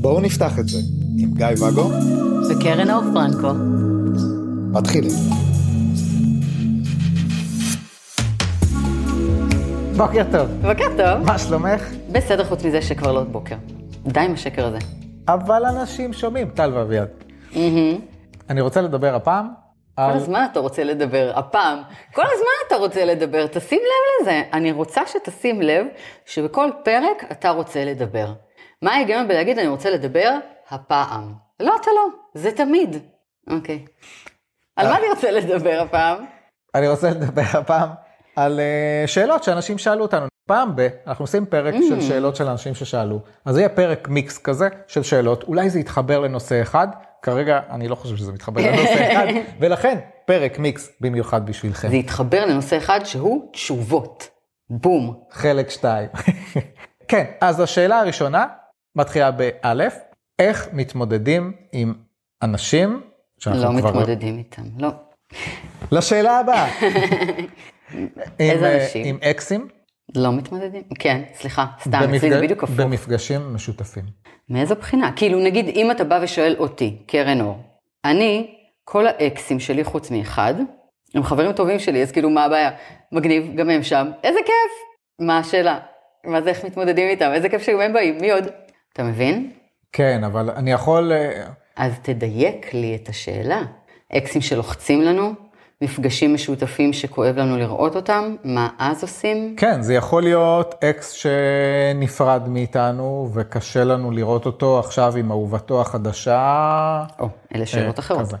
בואו נפתח את זה עם גיא ואגו וקרן אור פרנקו. מתחילים. בוקר טוב. בוקר טוב. מה שלומך? בסדר חוץ מזה שכבר לא בוקר. די עם השקר הזה. אבל אנשים שומעים, טל ואביעד. מהמם. אני רוצה לדבר הפעם כל על... הזמן אתה רוצה לדבר, הפעם. כל הזמן אתה רוצה לדבר, תשים לב לזה. אני רוצה שתשים לב שבכל פרק אתה רוצה לדבר. מה ההיגיון בלהגיד אני רוצה לדבר הפעם? לא, אתה לא, זה תמיד. אוקיי. על מה אני רוצה לדבר הפעם? אני רוצה לדבר הפעם על אה, שאלות שאנשים שאלו אותנו. פעם ב... אנחנו עושים פרק Mm. של שאלות של אנשים ששאלו. אז זה יהיה פרק מיקס כזה של שאלות. אולי זה יתחבר לנושא אחד. כרגע אני לא חושב שזה מתחבר לנושא אחד. ולכן פרק מיקס במיוחד בשבילכם. זה יתחבר לנושא אחד שהוא תשובות. בום. חלק 2. כן, אז השאלה הראשונה מתחילה באלף, איך מתמודדים עם אנשים שאנחנו לא כבר... מתמודדים איתם, לא. לשאלה הבאה. איזה עם, אה, אנשים? עם אקסים, לא מתמודדים? כן, סליחה, סתם, אצלי זה בדיוק הפוך. במפגשים משותפים. מאיזו בחינה? כאילו, נגיד, אם אתה בא ושואל אותי, קרן אור, אני, כל האקסים שלי חוץ מאחד, הם חברים טובים שלי, אז כאילו, מה הבעיה? מגניב, גם הם שם, איזה כיף! מה השאלה? מה זה, איך מתמודדים איתם? איזה כיף שגם הם באים, מי עוד? אתה מבין? כן, אבל אני יכול... אה, אז תדייק לי את השאלה. אקסים שלוחצים לנו, מפגשים משותפים שכואב לנו לראות אותם, מה אז עושים? כן, זה יכול להיות אקס שנפרד מאיתנו וקשה לנו לראות אותו עכשיו עם אהובתו החדשה. או, אלה שאלות אה, אחרות. כזה.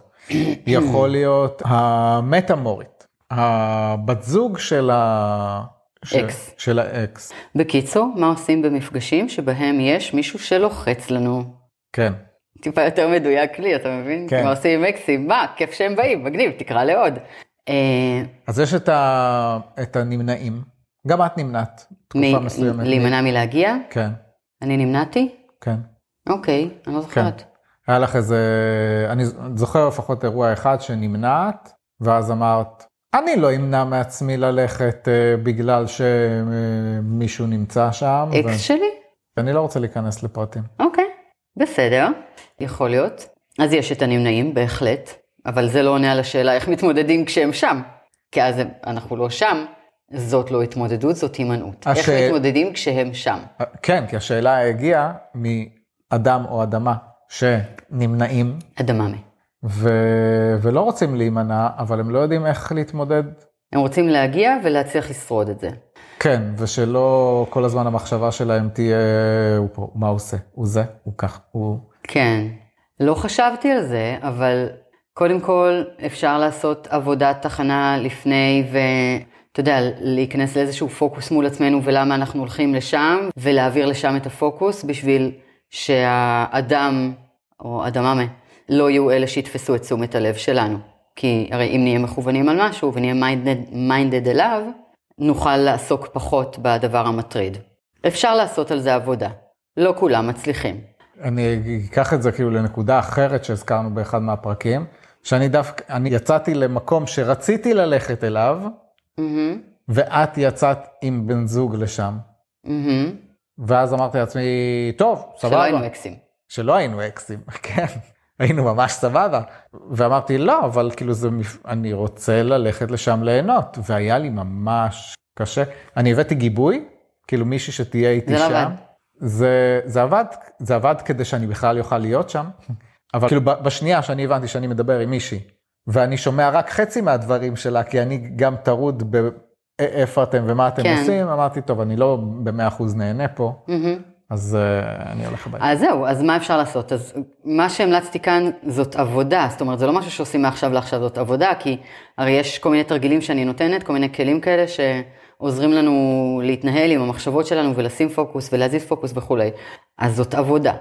יכול להיות המטאמורית, הבת זוג של ה... ש- אקס. של האקס, בקיצור, מה עושים במפגשים שבהם יש מישהו שלוחץ לנו? כן. טיפה יותר מדויק לי, אתה מבין? כן. מה עושים עם אקסים? מה, כיף שהם באים, מגניב, תקרא לעוד. אה, אז יש את, ה... את הנמנעים, גם את נמנעת, תקופה מ- מסוימת. להימנע מלהגיע? כן, אני נמנעתי? כן. אוקיי, אני לא זוכרת. היה לך איזה, אני זוכר לפחות אירוע אחד שנמנעת, ואז אמרת, אני לא אמנע מעצמי ללכת אה, בגלל שמישהו נמצא שם. ו- אקס שלי? אני לא רוצה להיכנס לפרטים. אוקיי, בסדר, יכול להיות. אז יש את הנמנעים, בהחלט, אבל זה לא עונה על השאלה איך מתמודדים כשהם שם. כי אז אנחנו לא שם, זאת לא התמודדות, זאת הימנעות. איך השאל- מתמודדים כשהם שם? כן, כי השאלה הגיעה מאדם או אדמה שנמנעים אדממה. ו... ולא רוצים להימנע, אבל הם לא יודעים איך להתמודד. הם רוצים להגיע ולהצליח לשרוד את זה. כן, ושלא כל הזמן המחשבה שלהם תהיה, הוא פה, מה הוא עושה? הוא זה, הוא כך, הוא... כן, לא חשבתי על זה, אבל קודם כל אפשר לעשות עבודת תחנה לפני ואתה יודע, להיכנס לאיזשהו פוקוס מול עצמנו ולמה אנחנו הולכים לשם, ולהעביר לשם את הפוקוס בשביל שהאדם או אדממה לא יהיו אלה שיתפסו את תשומת הלב שלנו. כי הרי אם נהיה מכוונים על משהו ונהיה מיינדד אליו, נוכל לעסוק פחות בדבר המטריד. אפשר לעשות על זה עבודה. לא כולם מצליחים. אני אקח את זה כאילו לנקודה אחרת שהזכרנו באחד מהפרקים, שאני דווקא, אני יצאתי למקום שרציתי ללכת אליו, מהמם, ואת יצאת עם בן זוג לשם. מהמם. ואז אמרתי לעצמי, טוב, סבבה. שלא היינו אקסים. שלא היינו אקסים, כן, היינו ממש סבבה. ואמרתי, לא, אבל כאילו זה, אני רוצה ללכת לשם ליהנות, והיה לי ממש קשה. אני הבאתי גיבוי, כאילו מישהי שתהיה איתי זה לא שם. עבד. זה, זה עבד, זה עבד כדי שאני בכלל אוכל להיות שם, אבל כאילו בשנייה שאני הבנתי שאני מדבר עם מישהי, ואני שומע רק חצי מהדברים שלה, כי אני גם טרוד באיפה אתם ומה אתם כן. עושים, אמרתי, טוב, אני לא במאה אחוז נהנה פה, מהמם. אז uh, אני הולך הביתה. אז זהו, אז מה אפשר לעשות? אז מה שהמלצתי כאן זאת עבודה, זאת אומרת, זה לא משהו שעושים מעכשיו לעכשיו, זאת עבודה, כי הרי יש כל מיני תרגילים שאני נותנת, כל מיני כלים כאלה שעוזרים לנו להתנהל עם המחשבות שלנו ולשים פוקוס ולהזיז פוקוס וכולי. אז זאת עבודה.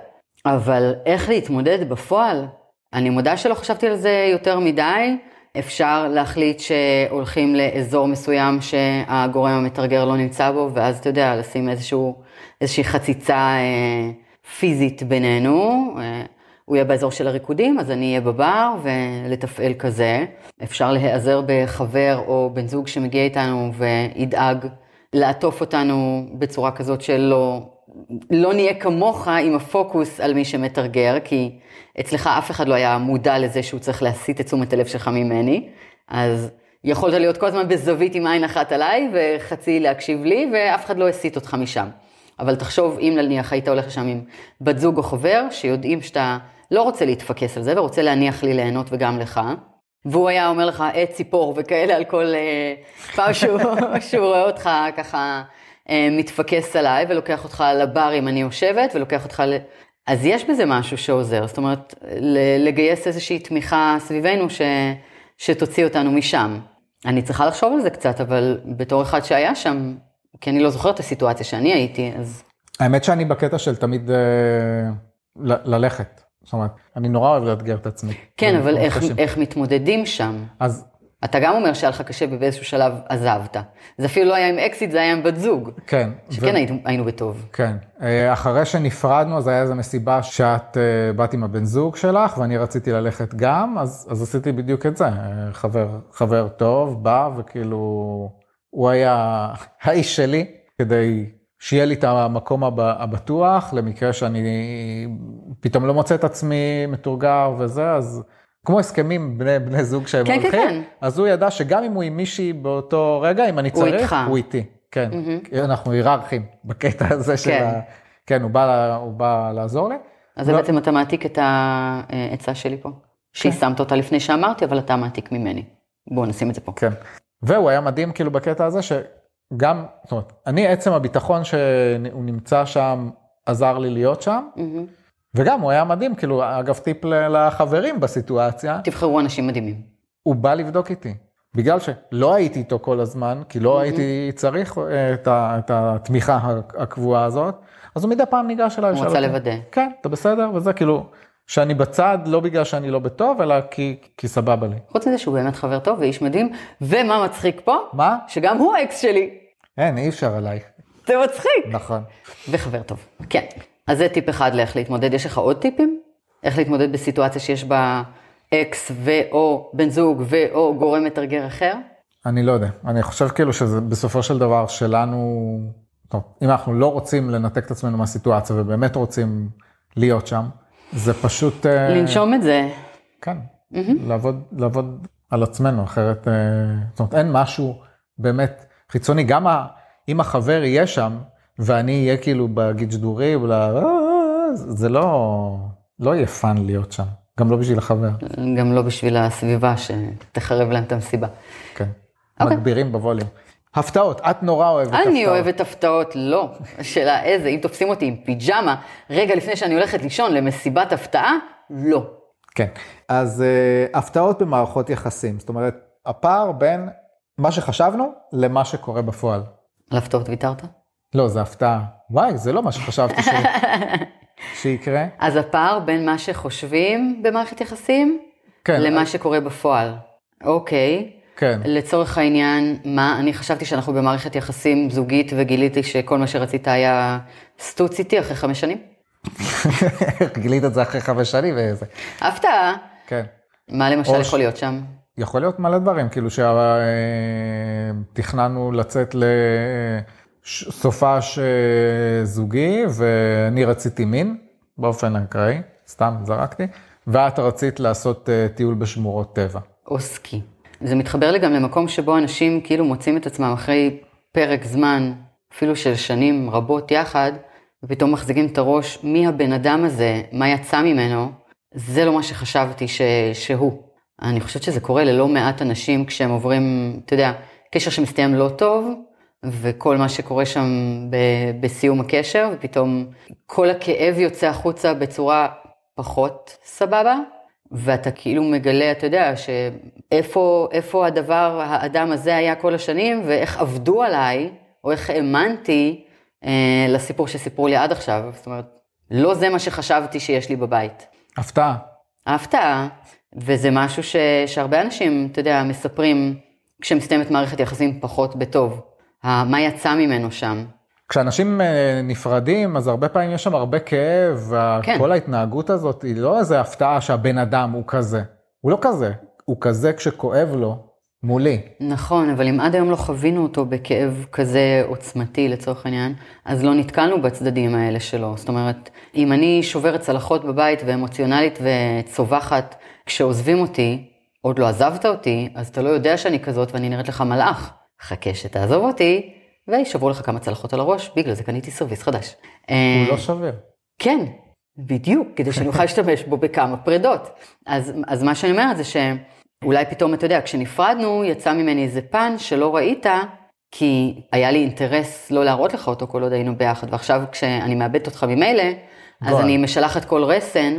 אבל איך להתמודד בפועל? אני מודה שלא חשבתי על זה יותר מדי. אפשר להחליט שהולכים לאזור מסוים שהגורם המתרגר לא נמצא בו, ואז אתה יודע, לשים איזשהו, איזושהי חציצה אה, פיזית בינינו. אה, הוא יהיה באזור של הריקודים, אז אני אהיה בבר ולתפעל כזה. אפשר להיעזר בחבר או בן זוג שמגיע איתנו וידאג לעטוף אותנו בצורה כזאת שלא לא נהיה כמוך עם הפוקוס על מי שמתרגר, כי אצלך אף אחד לא היה מודע לזה שהוא צריך להסיט את תשומת הלב שלך ממני, אז יכולת להיות כל הזמן בזווית עם עין אחת עליי וחצי להקשיב לי, ואף אחד לא הסיט אותך משם. אבל תחשוב, אם נניח היית הולך לשם עם בת זוג או חבר, שיודעים שאתה לא רוצה להתפקס על זה ורוצה להניח לי ליהנות וגם לך, והוא היה אומר לך עץ ציפור וכאלה על כל uh, פעם שהוא, שהוא רואה אותך ככה uh, מתפקס עליי ולוקח אותך לבר אם אני יושבת ולוקח אותך ל... אז יש בזה משהו שעוזר, זאת אומרת, לגייס איזושהי תמיכה סביבנו ש, שתוציא אותנו משם. אני צריכה לחשוב על זה קצת, אבל בתור אחד שהיה שם, כי אני לא זוכרת את הסיטואציה שאני הייתי, אז... האמת שאני בקטע של תמיד uh, ל- ללכת. זאת אומרת, אני נורא אוהב לאתגר את עצמי. כן, אבל איך, איך מתמודדים שם? אז... אתה גם אומר שהיה לך קשה ובאיזשהו שלב עזבת. זה אפילו לא היה עם אקסיט, זה היה עם בת זוג. כן. שכן ו... היינו, היינו בטוב. כן. אה, אחרי שנפרדנו, אז היה איזו מסיבה שאת uh, באת עם הבן זוג שלך, ואני רציתי ללכת גם, אז, אז עשיתי בדיוק את זה. אה, חבר, חבר טוב, בא, וכאילו, הוא היה האיש שלי, כדי שיהיה לי את המקום הבטוח, למקרה שאני פתאום לא מוצא את עצמי מתורגר וזה, אז כמו הסכמים בני, בני זוג שהם כן, כן הולכים, כן, כן. אז הוא ידע שגם אם הוא עם מישהי באותו רגע, אם אני צריך, הוא, איתך. הוא איתי. כן, mm-hmm. אנחנו היררכים בקטע הזה כן. של ה... כן, הוא בא, הוא בא לעזור לי. אז זה לא... בעצם אתה מעתיק את העצה שלי פה. שהיא כן. שמת אותה לפני שאמרתי, אבל אתה מעתיק ממני. בואו נשים את זה פה. כן. והוא היה מדהים כאילו בקטע הזה, ש... גם, זאת אומרת, אני עצם הביטחון שהוא נמצא שם, עזר לי להיות שם, mm-hmm. וגם הוא היה מדהים, כאילו, אגב, טיפ לחברים בסיטואציה. תבחרו אנשים מדהימים. הוא בא לבדוק איתי. בגלל שלא הייתי איתו כל הזמן, כי לא mm-hmm. הייתי צריך אה, את, ה, את התמיכה הקבועה הזאת, אז הוא מדי פעם ניגש אליי. הוא רצה לוודא. כן, אתה בסדר? וזה כאילו, שאני בצד, לא בגלל שאני לא בטוב, אלא כי, כי סבבה לי. חוץ מזה שהוא באמת חבר טוב ואיש מדהים, ומה מצחיק פה? מה? שגם הוא האקס שלי. אין, אי אפשר עליי. זה מצחיק. נכון. וחבר טוב, כן. אז זה טיפ אחד לאיך להתמודד. יש לך עוד טיפים? איך להתמודד בסיטואציה שיש בה אקס ו/או בן זוג ו/או גורם מתרגר אחר? אני לא יודע. אני חושב כאילו שזה בסופו של דבר שלנו, טוב, אם אנחנו לא רוצים לנתק את עצמנו מהסיטואציה ובאמת רוצים להיות שם, זה פשוט... אה, לנשום את זה. כן, mm-hmm. לעבוד, לעבוד על עצמנו, אחרת, אה, זאת אומרת, אין משהו באמת חיצוני, גם אם החבר יהיה שם, ואני אהיה כאילו בגיג'דורי, אה, זה לא, לא יהיה fun להיות שם, גם לא בשביל החבר. גם לא בשביל הסביבה שתחרב להם את המסיבה. כן, okay. אוקיי. מגבירים בווליום. הפתעות, את נורא אוהבת אני הפתעות. אני אוהבת הפתעות, לא. השאלה איזה, אם תופסים אותי עם פיג'מה, רגע לפני שאני הולכת לישון למסיבת הפתעה, לא. כן, אז uh, הפתעות במערכות יחסים, זאת אומרת, הפער בין מה שחשבנו למה שקורה בפועל. על הפתעות ויתרת? לא, זה הפתעה. וואי, זה לא מה שחשבתי ש... שיקרה. אז הפער בין מה שחושבים במערכת יחסים, כן, למה. שקורה בפועל. אוקיי. כן. לצורך העניין, מה, אני חשבתי שאנחנו במערכת יחסים זוגית וגיליתי שכל מה שרצית היה סטוץ איתי אחרי חמש שנים. גילית את זה אחרי חמש שנים ואיזה. הפתעה. כן. מה למשל יכול להיות שם? יכול להיות מלא דברים, כאילו שתכננו לצאת לסופש אה, זוגי ואני רציתי מין, באופן אקראי, סתם זרקתי, ואת רצית לעשות אה, טיול בשמורות טבע. או סקי. זה מתחבר לי גם למקום שבו אנשים כאילו מוצאים את עצמם אחרי פרק זמן, אפילו של שנים רבות יחד, ופתאום מחזיקים את הראש, מי הבן אדם הזה, מה יצא ממנו, זה לא מה שחשבתי ש... שהוא. אני חושבת שזה קורה ללא מעט אנשים כשהם עוברים, אתה יודע, קשר שמסתיים לא טוב, וכל מה שקורה שם ב... בסיום הקשר, ופתאום כל הכאב יוצא החוצה בצורה פחות סבבה, ואתה כאילו מגלה, אתה יודע, שאיפה הדבר, האדם הזה היה כל השנים, ואיך עבדו עליי, או איך האמנתי אה, לסיפור שסיפרו לי עד עכשיו. זאת אומרת, לא זה מה שחשבתי שיש לי בבית. הפתעה. הפתעה, וזה משהו ש, שהרבה אנשים, אתה יודע, מספרים כשמסתיימת מערכת יחסים פחות בטוב. מה יצא ממנו שם. כשאנשים אה, נפרדים, אז הרבה פעמים יש שם הרבה כאב, כן. ההתנהגות הזאת היא לא איזה הפתעה שהבן אדם הוא כזה. הוא לא כזה, הוא כזה כשכואב לו, מולי. נכון, אבל אם עד היום לא חווינו אותו בכאב כזה עוצמתי לצורך העניין, אז לא נתקלנו בצדדים האלה שלו. זאת אומרת, אם אני שוברת צלחות בבית ואמוציונלית וצווחת כשעוזבים אותי, עוד לא עזבת אותי, אז אתה לא יודע שאני כזאת ואני נראית לך מלאך. חכה שתעזוב אותי, וישברו לך כמה צלחות על הראש, בגלל זה קניתי סרוויס חדש. הוא לא שובר. כן, בדיוק, כדי שאני אוכל להשתמש בו בכמה פרדות. אז, אז מה שאני אומרת זה שאולי פתאום, אתה יודע, כשנפרדנו, יצא ממני איזה פן שלא ראית, כי היה לי אינטרס לא להראות לך אותו כל עוד היינו ביחד, ועכשיו כשאני מאבדת אותך ממילא, אז. אני משלחת כל רסן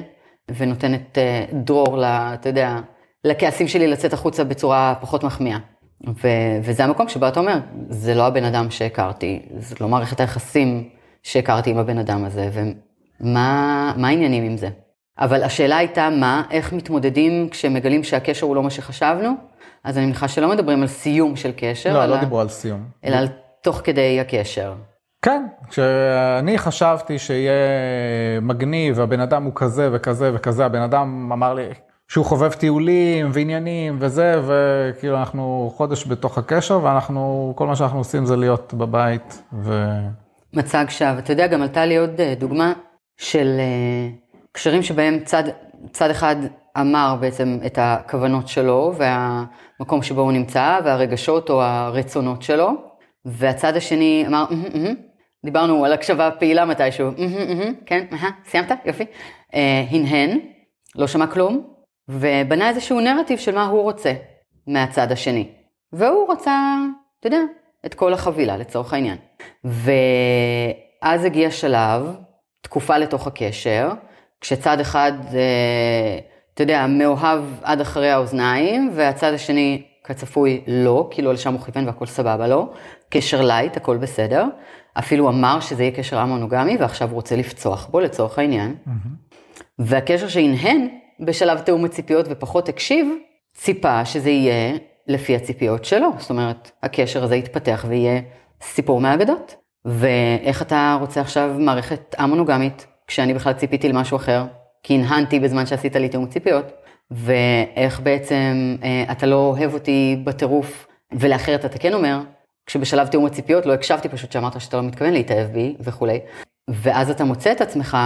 ונותנת אה, דרור, ל, אתה יודע, לכעסים שלי לצאת החוצה בצורה פחות מחמיאה. ו- וזה המקום שבו אתה אומר, זה לא הבן אדם שהכרתי, זה לא מערכת היחסים שהכרתי עם הבן אדם הזה, ומה מה העניינים עם זה? אבל השאלה הייתה מה, איך מתמודדים כשמגלים שהקשר הוא לא מה שחשבנו? אז אני מניחה שלא מדברים על סיום של קשר, לא, אלא, לא דיברו על סיום. אלא על תוך כדי הקשר. כן, כשאני חשבתי שיהיה מגניב, והבן אדם הוא כזה וכזה וכזה, הבן אדם אמר לי שהוא חובב טיולים ועניינים וזה, וכאילו אנחנו חודש בתוך הקשר, ואנחנו, כל מה שאנחנו עושים זה להיות בבית, ו... מצג שווא. אתה יודע, גם עלתה לי עוד אה, דוגמה של אה, קשרים שבהם צד, צד אחד אמר בעצם את הכוונות שלו והמקום שבו הוא נמצא והרגשות או הרצונות שלו, והצד השני אמר, "מהמם, מהמם." דיברנו על הקשבה פעילה מתישהו, "מהמם, מהמם, כן, אהה, סיימת? יופי. אה, הנהן, לא שמע כלום, ובנה איזשהו נרטיב של מה הוא רוצה מהצד השני. והוא רצה, אתה יודע, את כל החבילה לצורך העניין. ואז הגיע שלב, תקופה לתוך הקשר, כשצד אחד, אה, אתה יודע, מאוהב עד אחרי האוזניים, והצד השני, כצפוי, לא, כי לא לשם הוא כיוון והכל סבבה לו. קשר light, הכל בסדר. אפילו אמר שזה יהיה קשר א-מונוגמי, ועכשיו הוא רוצה לפצוח בו לצורך העניין. והקשר שהנהן בשלב תיאום הציפיות ופחות הקשיב, ציפה שזה יהיה לפי הציפיות שלו. זאת אומרת, הקשר הזה יתפתח ויהיה סיפור מהאגדות. ואיך אתה רוצה עכשיו מערכת א-מונוגמית, כשאני בכלל ציפיתי למשהו אחר, כי הנהנתי בזמן שעשית לי תיאום ציפיות, ואיך בעצם אה, אתה לא אוהב אותי בטירוף, ולאחרת אתה כן אומר, כשבשלב תיאום הציפיות לא הקשבתי פשוט שאמרת שאתה לא מתכוון להתאהב בי וכולי, ואז אתה מוצא את עצמך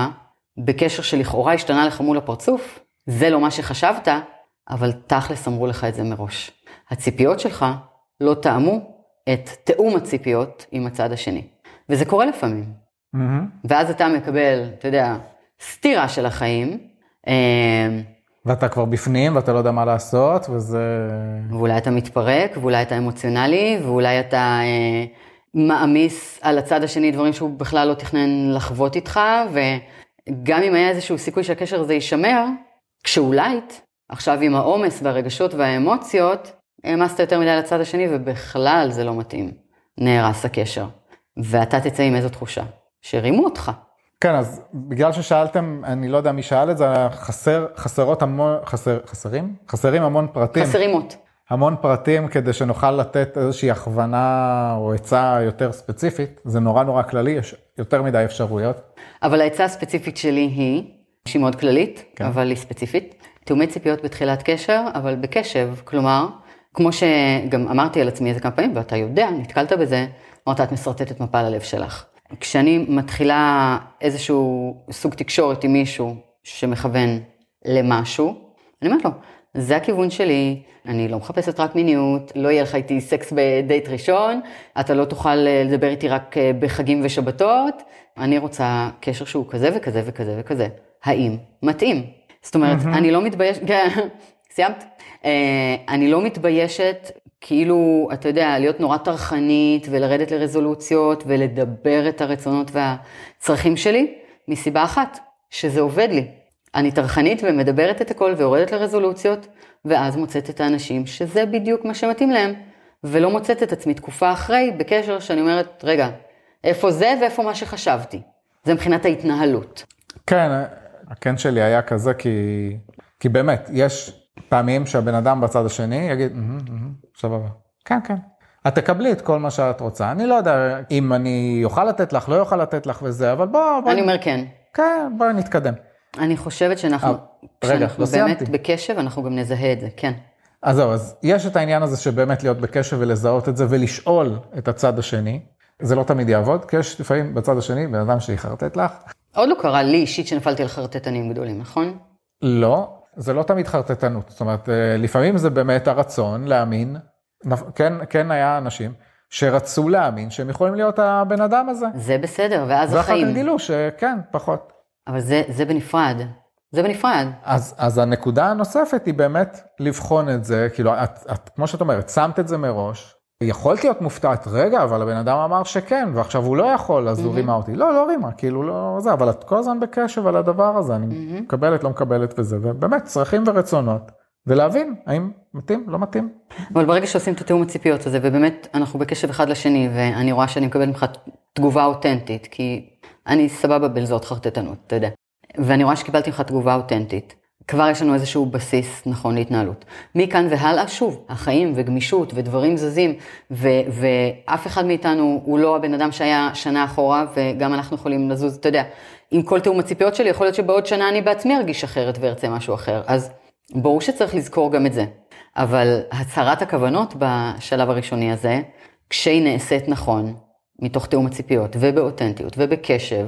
בקשר שלכאורה השתנה לך מול הפרצוף, זה לא מה שחשבת, אבל תכלס אמרו לך את זה מראש. הציפיות שלך לא תאמו את תיאום הציפיות עם הצד השני. וזה קורה לפעמים. מהמם. ואז אתה מקבל, אתה יודע, סטירה של החיים, אה, ואתה כבר בפנים ואתה לא יודע מה לעשות, וזה... ואולי אתה מתפרק, ואולי אתה אמוציונלי, ואולי אתה אה, מעמיס על הצד השני דברים שהוא בכלל לא תכנן לחוות איתך, וגם אם היה איזשהו סיכוי שהקשר הזה יישמר, כשהוא light, עכשיו עם העומס והרגשות והאמוציות, העמסת יותר מדי על הצד השני, ובכלל זה לא מתאים. נהרס הקשר. ואתה תצא עם איזו תחושה? שהרימו אותך. כן, אז בגלל ששאלתם, אני לא יודע מי שאל את זה, חסר, חסרות המון, חסר, חסרים? חסרים המון פרטים. חסרים מות. המון פרטים כדי שנוכל לתת איזושהי הכוונה או עצה יותר ספציפית. זה נורא נורא כללי, יש יותר מדי אפשרויות. אבל העצה הספציפית שלי היא, שהיא מאוד כללית, כן. אבל היא ספציפית, תאומי ציפיות בתחילת קשר, אבל בקשב, כלומר, כמו שגם אמרתי על עצמי איזה כמה פעמים, ואתה יודע, נתקלת בזה, אמרת, את משרטטת מפה ללב שלך. כשאני מתחילה איזשהו סוג תקשורת עם מישהו שמכוון למשהו, אני אומרת לו, זה הכיוון שלי, אני לא מחפשת רק מיניות, לא יהיה לך איתי סקס בדייט ראשון, אתה לא תוכל אה, לדבר איתי רק אה, בחגים ושבתות, אני רוצה קשר שהוא כזה וכזה וכזה וכזה. האם מתאים? זאת אומרת, אני לא מתביישת, כן, סיימת? אה, אני לא מתביישת, כאילו, אתה יודע, להיות נורא טרחנית ולרדת לרזולוציות ולדבר את הרצונות והצרכים שלי, מסיבה אחת, שזה עובד לי. אני טרחנית ומדברת את הכל ויורדת לרזולוציות, ואז מוצאת את האנשים שזה בדיוק מה שמתאים להם, ולא מוצאת את עצמי תקופה אחרי בקשר שאני אומרת, רגע, איפה זה ואיפה מה שחשבתי? זה מבחינת ההתנהלות. כן, הכן שלי היה כזה, כי, כי באמת, יש פעמים שהבן אדם בצד השני יגיד, "מהמם, מהמם, סבבה. כן, כן. את תקבלי את כל מה שאת רוצה. אני לא יודע אם אני אוכל לתת לך, לא אוכל לתת לך וזה, אבל בוא, בוא, אני אומר כן. כן, בואי נתקדם. אני חושבת שאנחנו, רגע, כשאנחנו לא באמת. בקשב, אנחנו גם נזהה את זה, כן. אז זהו, אז יש את העניין הזה שבאמת להיות בקשב ולזהות את זה ולשאול את הצד השני. זה לא תמיד יעבוד, כי יש לפעמים בצד השני בן אדם שיחרטט לך. עוד לא קרה לי אישית שנפלתי על חרטטנים גדולים, נכון? לא, זה לא תמיד חרטטנות. זאת אומרת, אה, לפעמים זה באמת הרצון להאמין. כן, כן היה אנשים שרצו להאמין שהם יכולים להיות הבן אדם הזה. זה בסדר, ואז ואחר החיים. כך גילו שכן, פחות. אבל זה, זה בנפרד. זה בנפרד. אז, אז הנקודה הנוספת היא באמת לבחון את זה, כאילו, את, את, כמו שאת אומרת, שמת את זה מראש, יכולת להיות מופתעת, רגע, אבל הבן אדם אמר שכן, ועכשיו הוא לא יכול, אז הוא רימה אותי. לא, לא רימה, כאילו, לא זה, אבל את כל הזמן בקשב על הדבר הזה, אני מקבלת, לא מקבלת וזה, ובאמת, צרכים ורצונות, ולהבין האם מתאים, לא מתאים. אבל ברגע שעושים את התיאום הציפיות הזה, ובאמת אנחנו בקשב אחד לשני, ואני רואה שאני מקבלת ממך תגובה אותנטית, כי אני סבבה בלזהות חרטטנות, אתה יודע. ואני רואה שקיבלתי ממך תגובה אותנטית. כבר יש לנו איזשהו בסיס נכון להתנהלות. מכאן והלאה, שוב, החיים וגמישות ודברים זזים, ו- ואף אחד מאיתנו הוא לא הבן אדם שהיה שנה אחורה, וגם אנחנו יכולים לזוז, אתה יודע, עם כל תיאום הציפיות שלי, יכול להיות שבעוד שנה אני בעצמי ארגיש אחרת וארצה משהו אחר. אז ברור שצריך לזכור גם את זה. אבל הצהרת הכוונות בשלב הראשוני הזה, כשהיא נעשית נכון, מתוך תיאום הציפיות, ובאותנטיות, ובקשב,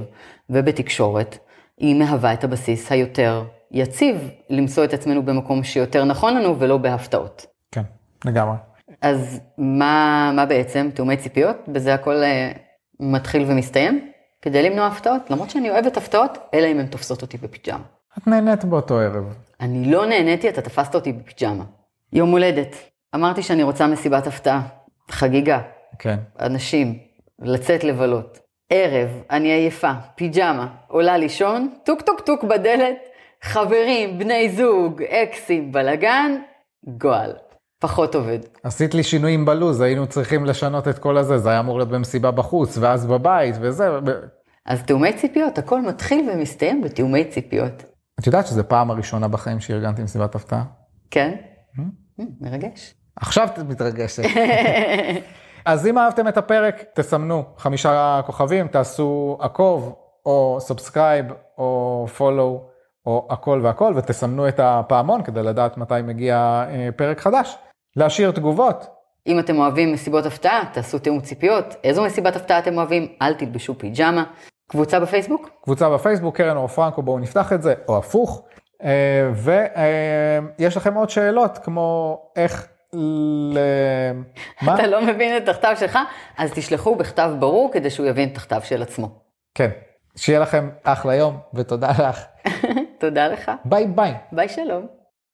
ובתקשורת, היא מהווה את הבסיס היותר יציב למצוא את עצמנו במקום שיותר נכון לנו ולא בהפתעות. כן, לגמרי. אז מה, מה בעצם? תיאומי ציפיות? בזה הכל אה, מתחיל ומסתיים? כדי למנוע הפתעות? למרות שאני אוהבת הפתעות, אלא אם הן תופסות אותי בפיג'מה. את נהנית באותו ערב. אני לא נהניתי, אתה תפסת אותי בפיג'מה. יום הולדת. אמרתי שאני רוצה מסיבת הפתעה. חגיגה. כן. אנשים. לצאת לבלות. ערב, אני עייפה, פיג'מה, עולה לישון, טוק טוק טוק בדלת, חברים, בני זוג, אקסים, בלאגן, גועל. פחות עובד. עשית לי שינויים בלוז, היינו צריכים לשנות את כל הזה, זה היה אמור להיות במסיבה בחוץ, ואז בבית, וזה. אז תיאומי ציפיות, הכל מתחיל ומסתיים בתיאומי ציפיות. את יודעת שזו פעם הראשונה בחיים שארגנתי מסיבת הפתעה? כן? הממ, מרגש. עכשיו את מתרגשת. אז אם אהבתם את הפרק, תסמנו חמישה כוכבים, תעשו עקוב, או subscribe, או follow, או הכל והכל, ותסמנו את הפעמון כדי לדעת מתי מגיע אה, פרק חדש. להשאיר תגובות, אם אתם אוהבים מסיבות הפתעה, תעשו תיאום ציפיות. איזו מסיבת הפתעה אתם אוהבים? אל תלבשו פיג'מה. קבוצה בפייסבוק? קבוצה בפייסבוק, קרן אור פרנקו, בואו נפתח את זה, או הפוך. ויש לכם עוד שאלות, כמו איך ל... מה? אתה לא מבין את הכתב שלך? אז תשלחו בכתב ברור כדי שהוא יבין את הכתב של עצמו. כן. שיהיה לכם אחלה יום, ותודה לך. תודה לך. ביי ביי. ביי שלום.